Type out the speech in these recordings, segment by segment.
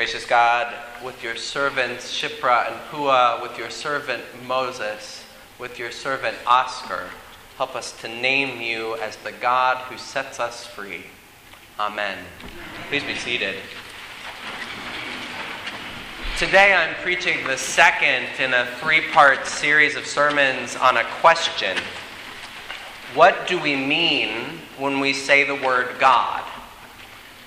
Gracious God, with your servants Shiphrah and Puah, with your servant Moses, with your servant Oscar, help us to name you as the God who sets us free. Amen. Please be seated. Today I'm preaching the second in a three part series of sermons on a question What do we mean when we say the word God?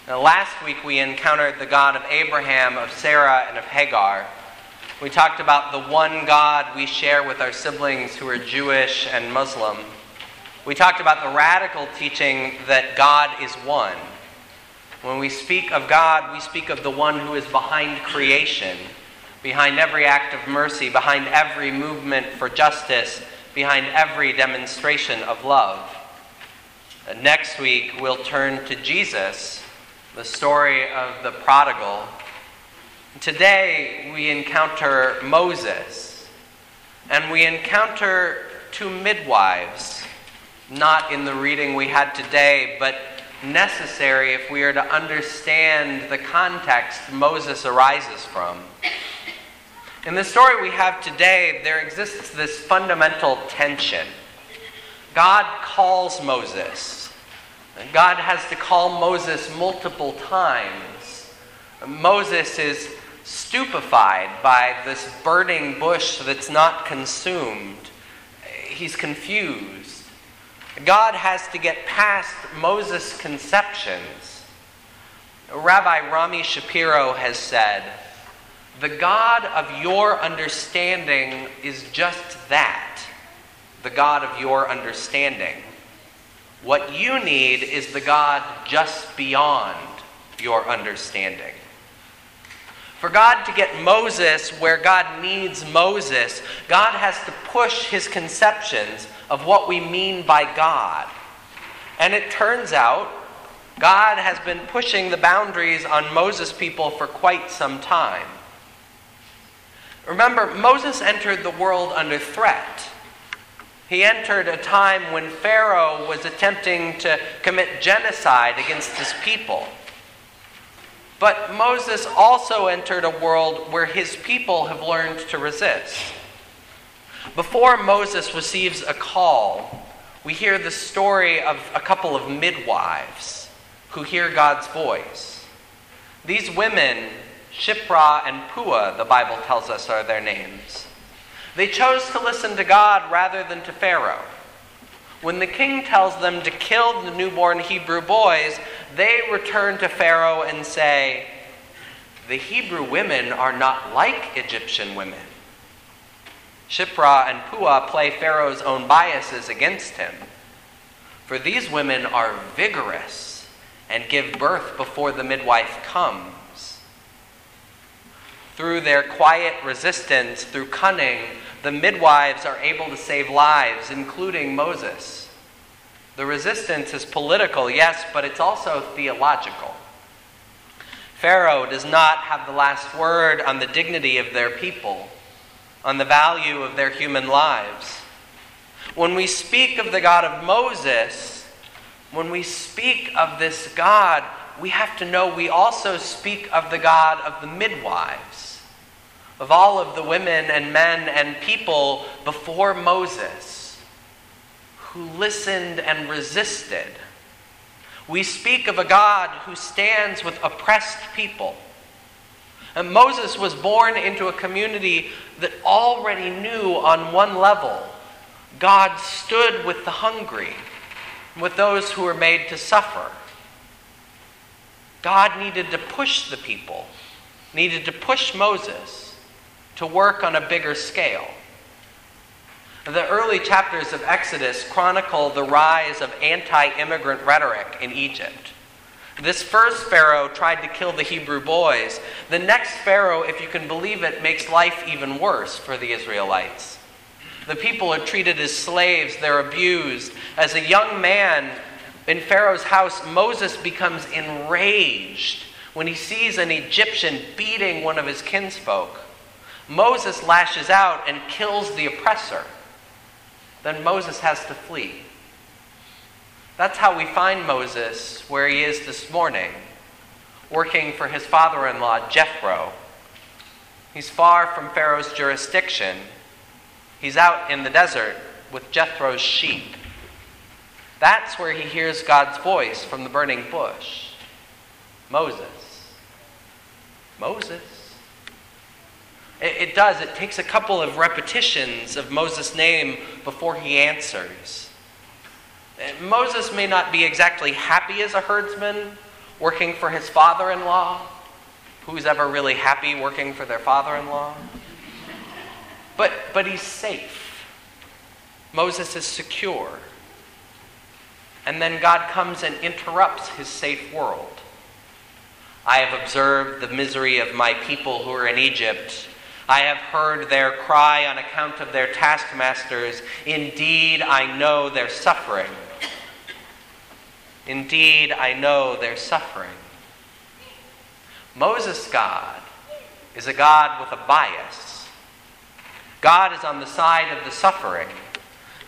Now, last week we encountered the God of Abraham, of Sarah, and of Hagar. We talked about the one God we share with our siblings who are Jewish and Muslim. We talked about the radical teaching that God is one. When we speak of God, we speak of the one who is behind creation, behind every act of mercy, behind every movement for justice, behind every demonstration of love. Next week, we'll turn to Jesus the story of the prodigal. Today we encounter Moses, and we encounter two midwives, not in the reading we had today, but necessary if we are to understand the context Moses arises from. In the story we have today, there exists this fundamental tension. God calls Moses God has to call Moses multiple times. Moses is stupefied by this burning bush that's not consumed. He's confused. God has to get past Moses' conceptions. Rabbi Rami Shapiro has said, The God of your understanding is just that, the God of your understanding. What you need is the God just beyond your understanding. For God to get Moses where God needs Moses, God has to push his conceptions of what we mean by God. And it turns out God has been pushing the boundaries on Moses' people for quite some time. Remember, Moses entered the world under threat. He entered a time when Pharaoh was attempting to commit genocide against his people. But Moses also entered a world where his people have learned to resist. Before Moses receives a call, we hear the story of a couple of midwives who hear God's voice. These women, Shiphrah and Puah, the Bible tells us are their names. They chose to listen to God rather than to Pharaoh. When the king tells them to kill the newborn Hebrew boys, they return to Pharaoh and say, The Hebrew women are not like Egyptian women. Shiphrah and Puah play Pharaoh's own biases against him. For these women are vigorous and give birth before the midwife comes. Through their quiet resistance, through cunning, the midwives are able to save lives, including Moses. The resistance is political, yes, but it's also theological. Pharaoh does not have the last word on the dignity of their people, on the value of their human lives. When we speak of the God of Moses, when we speak of this God, we have to know we also speak of the God of the midwives, of all of the women and men and people before Moses who listened and resisted. We speak of a God who stands with oppressed people. And Moses was born into a community that already knew on one level God stood with the hungry, with those who were made to suffer. God needed to push the people, needed to push Moses to work on a bigger scale. The early chapters of Exodus chronicle the rise of anti immigrant rhetoric in Egypt. This first Pharaoh tried to kill the Hebrew boys. The next Pharaoh, if you can believe it, makes life even worse for the Israelites. The people are treated as slaves, they're abused. As a young man, in Pharaoh's house, Moses becomes enraged when he sees an Egyptian beating one of his kinsfolk. Moses lashes out and kills the oppressor. Then Moses has to flee. That's how we find Moses where he is this morning. working for his father in law, Jethro. He's far from Pharaoh's jurisdiction. He's out in the desert with Jethro's sheep. That's where he hears God's voice from the burning bush Moses. Moses. It, it does. It takes a couple of repetitions of Moses' name before he answers. Uh, Moses may not be exactly happy as a herdsman working for his father in law. Who's ever really happy working for their father in law? But, but he's safe. Moses is secure. And then God comes and interrupts his safe world. I have observed the misery of my people who are in Egypt. I have heard their cry on account of their taskmasters. Indeed, I know their suffering. Indeed, I know their suffering. Moses' God is a God with a bias. God is on the side of the suffering.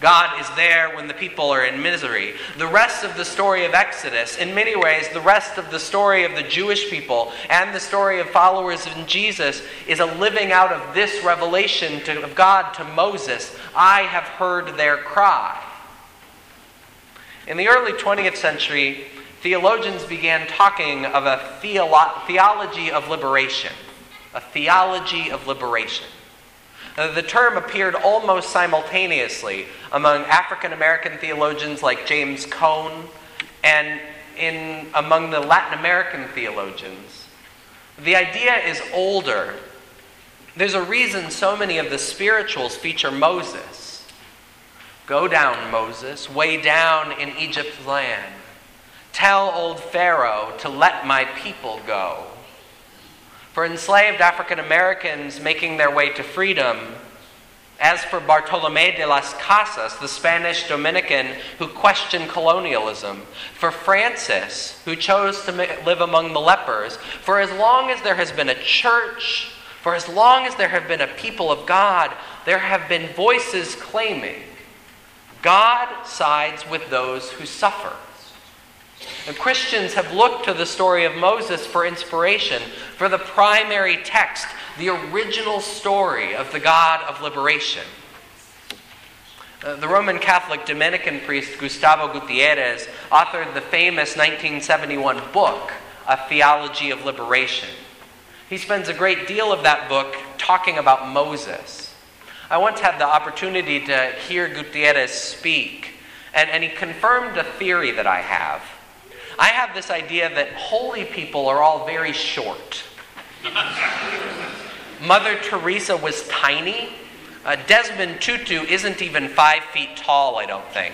God is there when the people are in misery. The rest of the story of Exodus, in many ways, the rest of the story of the Jewish people and the story of followers in Jesus, is a living out of this revelation to, of God to Moses I have heard their cry. In the early 20th century, theologians began talking of a theolo- theology of liberation. A theology of liberation. Uh, the term appeared almost simultaneously among African American theologians like James Cone and in, among the Latin American theologians. The idea is older. There's a reason so many of the spirituals feature Moses. Go down, Moses, way down in Egypt's land. Tell old Pharaoh to let my people go. For enslaved African Americans making their way to freedom, as for Bartolome de las Casas, the Spanish Dominican who questioned colonialism, for Francis, who chose to live among the lepers, for as long as there has been a church, for as long as there have been a people of God, there have been voices claiming God sides with those who suffer. And Christians have looked to the story of Moses for inspiration for the primary text, the original story of the God of liberation. Uh, the Roman Catholic Dominican priest Gustavo Gutierrez authored the famous 1971 book, A Theology of Liberation. He spends a great deal of that book talking about Moses. I once had the opportunity to hear Gutierrez speak, and, and he confirmed a theory that I have. I have this idea that holy people are all very short. Mother Teresa was tiny. Uh, Desmond Tutu isn't even five feet tall, I don't think.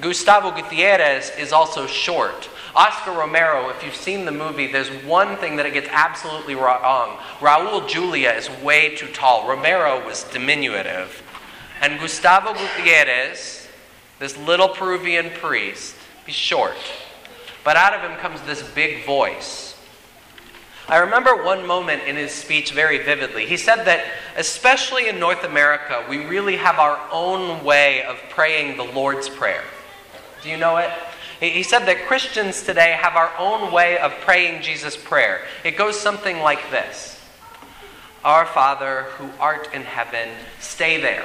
Gustavo Gutierrez is also short. Oscar Romero, if you've seen the movie, there's one thing that it gets absolutely wrong. Raul Julia is way too tall. Romero was diminutive. And Gustavo Gutierrez, this little Peruvian priest, he's short. But out of him comes this big voice. I remember one moment in his speech very vividly. He said that, especially in North America, we really have our own way of praying the Lord's Prayer. Do you know it? He said that Christians today have our own way of praying Jesus' prayer. It goes something like this Our Father, who art in heaven, stay there.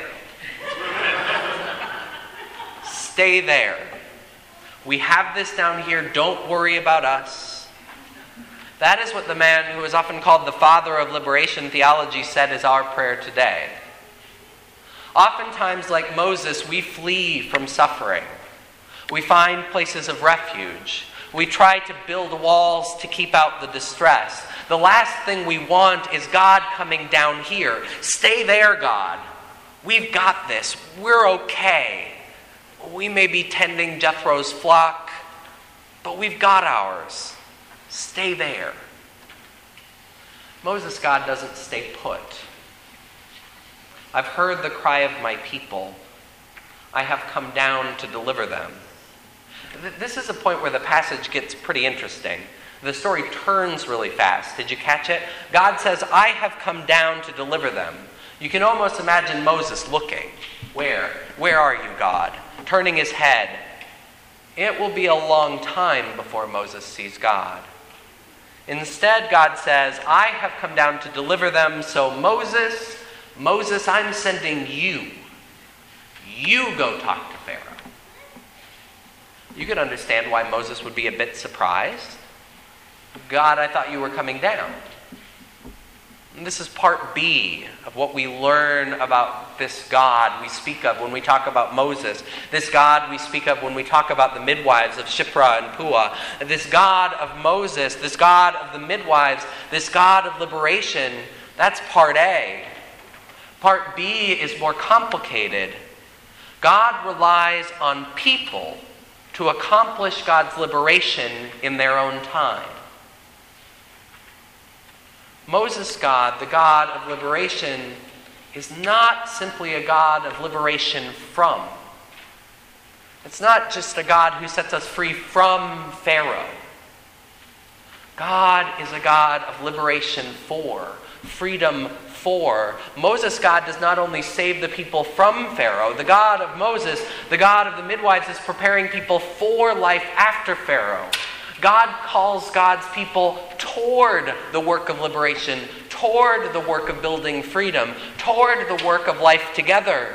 stay there. We have this down here. Don't worry about us. That is what the man who is often called the father of liberation theology said is our prayer today. Oftentimes, like Moses, we flee from suffering. We find places of refuge. We try to build walls to keep out the distress. The last thing we want is God coming down here. Stay there, God. We've got this. We're okay. We may be tending Jethro's flock, but we've got ours. Stay there. Moses' God doesn't stay put. I've heard the cry of my people. I have come down to deliver them. This is a point where the passage gets pretty interesting. The story turns really fast. Did you catch it? God says, I have come down to deliver them. You can almost imagine Moses looking. Where? Where are you, God? Turning his head. It will be a long time before Moses sees God. Instead, God says, I have come down to deliver them, so Moses, Moses, I'm sending you. You go talk to Pharaoh. You can understand why Moses would be a bit surprised. God, I thought you were coming down. And this is part B of what we learn about this God we speak of when we talk about Moses. This God we speak of when we talk about the midwives of Shiphrah and Puah. This God of Moses, this God of the midwives, this God of liberation, that's part A. Part B is more complicated. God relies on people to accomplish God's liberation in their own time. Moses' God, the God of liberation, is not simply a God of liberation from. It's not just a God who sets us free from Pharaoh. God is a God of liberation for, freedom for. Moses' God does not only save the people from Pharaoh, the God of Moses, the God of the midwives, is preparing people for life after Pharaoh. God calls God's people toward the work of liberation, toward the work of building freedom, toward the work of life together.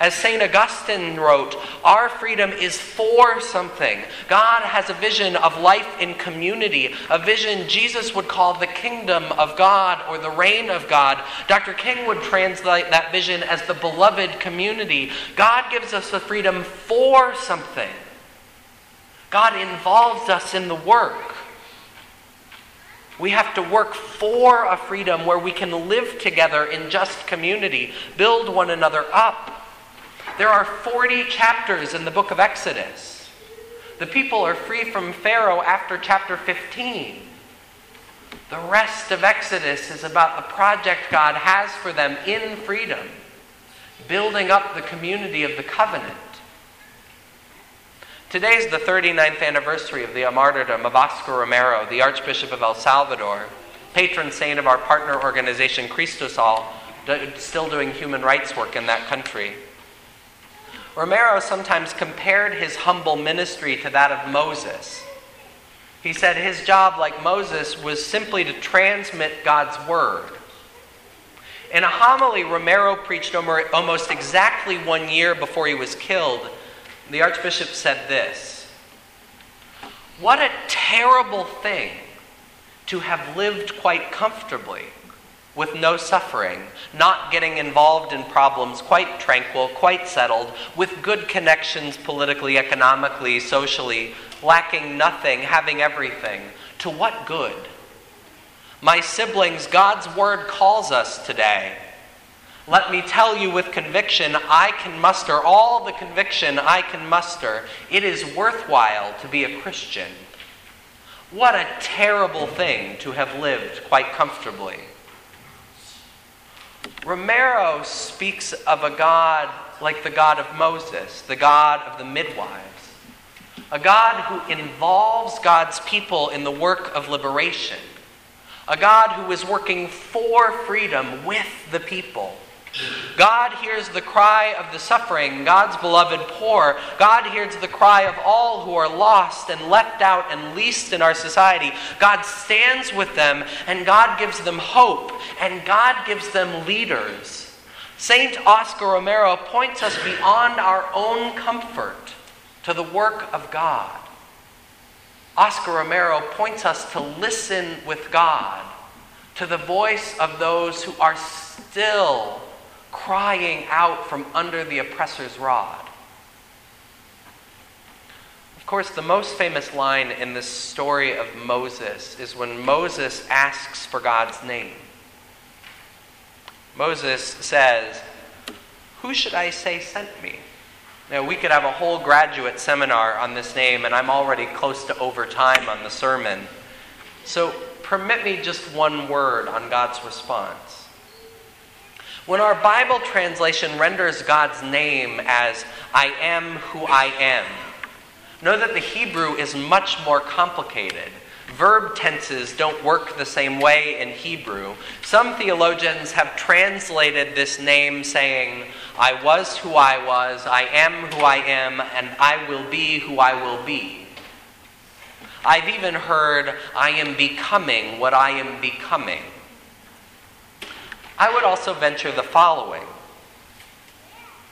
As St. Augustine wrote, our freedom is for something. God has a vision of life in community, a vision Jesus would call the kingdom of God or the reign of God. Dr. King would translate that vision as the beloved community. God gives us the freedom for something. God involves us in the work. We have to work for a freedom where we can live together in just community, build one another up. There are 40 chapters in the book of Exodus. The people are free from Pharaoh after chapter 15. The rest of Exodus is about the project God has for them in freedom, building up the community of the covenant. Today is the 39th anniversary of the martyrdom of Oscar Romero, the Archbishop of El Salvador, patron saint of our partner organization, Cristosal, still doing human rights work in that country. Romero sometimes compared his humble ministry to that of Moses. He said his job, like Moses, was simply to transmit God's word. In a homily Romero preached almost exactly one year before he was killed, the Archbishop said this What a terrible thing to have lived quite comfortably with no suffering, not getting involved in problems, quite tranquil, quite settled, with good connections politically, economically, socially, lacking nothing, having everything. To what good? My siblings, God's word calls us today let me tell you with conviction, I can muster all the conviction I can muster. It is worthwhile to be a Christian. What a terrible thing to have lived quite comfortably. Romero speaks of a God like the God of Moses, the God of the midwives, a God who involves God's people in the work of liberation, a God who is working for freedom with the people God hears the cry of the suffering, God's beloved poor. God hears the cry of all who are lost and left out and least in our society. God stands with them and God gives them hope and God gives them leaders. Saint Oscar Romero points us beyond our own comfort to the work of God. Oscar Romero points us to listen with God to the voice of those who are still crying out from under the oppressor's rod. Of course, the most famous line in this story of Moses is when Moses asks for God's name. Moses says, Who should I say sent me? Now, we could have a whole graduate seminar on this name, and I'm already close to overtime on the sermon. So, permit me just one word on God's response. When our Bible translation renders God's name as I am who I am, know that the Hebrew is much more complicated. Verb tenses don't work the same way in Hebrew. Some theologians have translated this name saying, I was who I was, I am who I am, and I will be who I will be. I've even heard, I am becoming what I am becoming. I would also venture the following.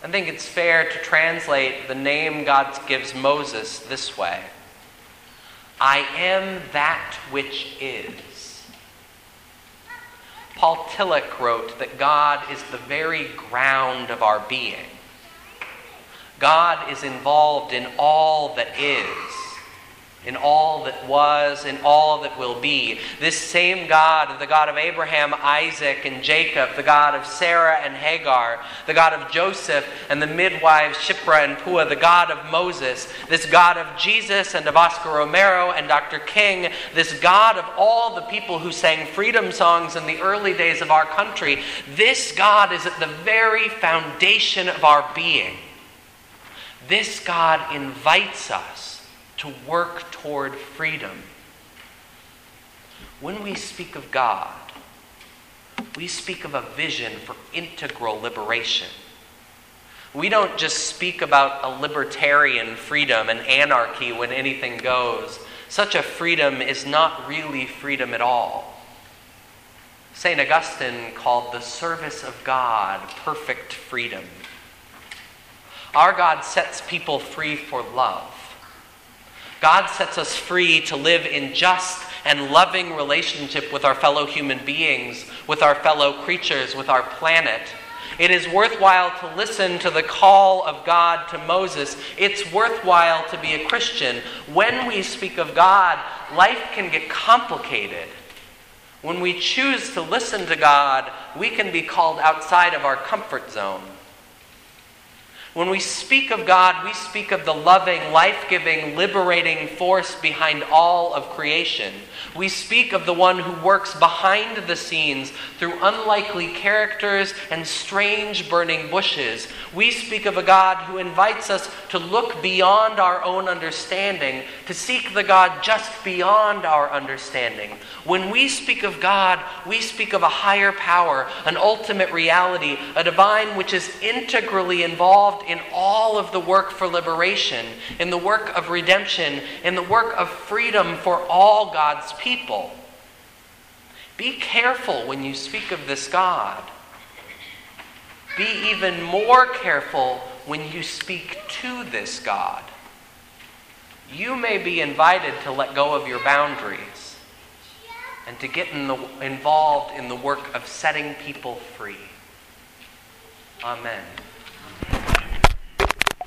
I think it's fair to translate the name God gives Moses this way I am that which is. Paul Tillich wrote that God is the very ground of our being. God is involved in all that is in all that was, in all that will be. This same God, the God of Abraham, Isaac, and Jacob, the God of Sarah and Hagar, the God of Joseph and the midwives Shiphrah and Puah, the God of Moses, this God of Jesus and of Oscar Romero and Dr. King, this God of all the people who sang freedom songs in the early days of our country, this God is at the very foundation of our being. This God invites us to work toward freedom. When we speak of God, we speak of a vision for integral liberation. We don't just speak about a libertarian freedom and anarchy when anything goes. Such a freedom is not really freedom at all. St. Augustine called the service of God perfect freedom. Our God sets people free for love. God sets us free to live in just and loving relationship with our fellow human beings, with our fellow creatures, with our planet. It is worthwhile to listen to the call of God to Moses. It's worthwhile to be a Christian. When we speak of God, life can get complicated. When we choose to listen to God, we can be called outside of our comfort zone. When we speak of God, we speak of the loving, life giving, liberating force behind all of creation. We speak of the one who works behind the scenes through unlikely characters and strange burning bushes. We speak of a God who invites us to look beyond our own understanding, to seek the God just beyond our understanding. When we speak of God, we speak of a higher power, an ultimate reality, a divine which is integrally involved in all of the work for liberation, in the work of redemption, in the work of freedom for all God's people. Be careful when you speak of this God. Be even more careful when you speak to this God. You may be invited to let go of your boundaries and to get in the, involved in the work of setting people free. Amen.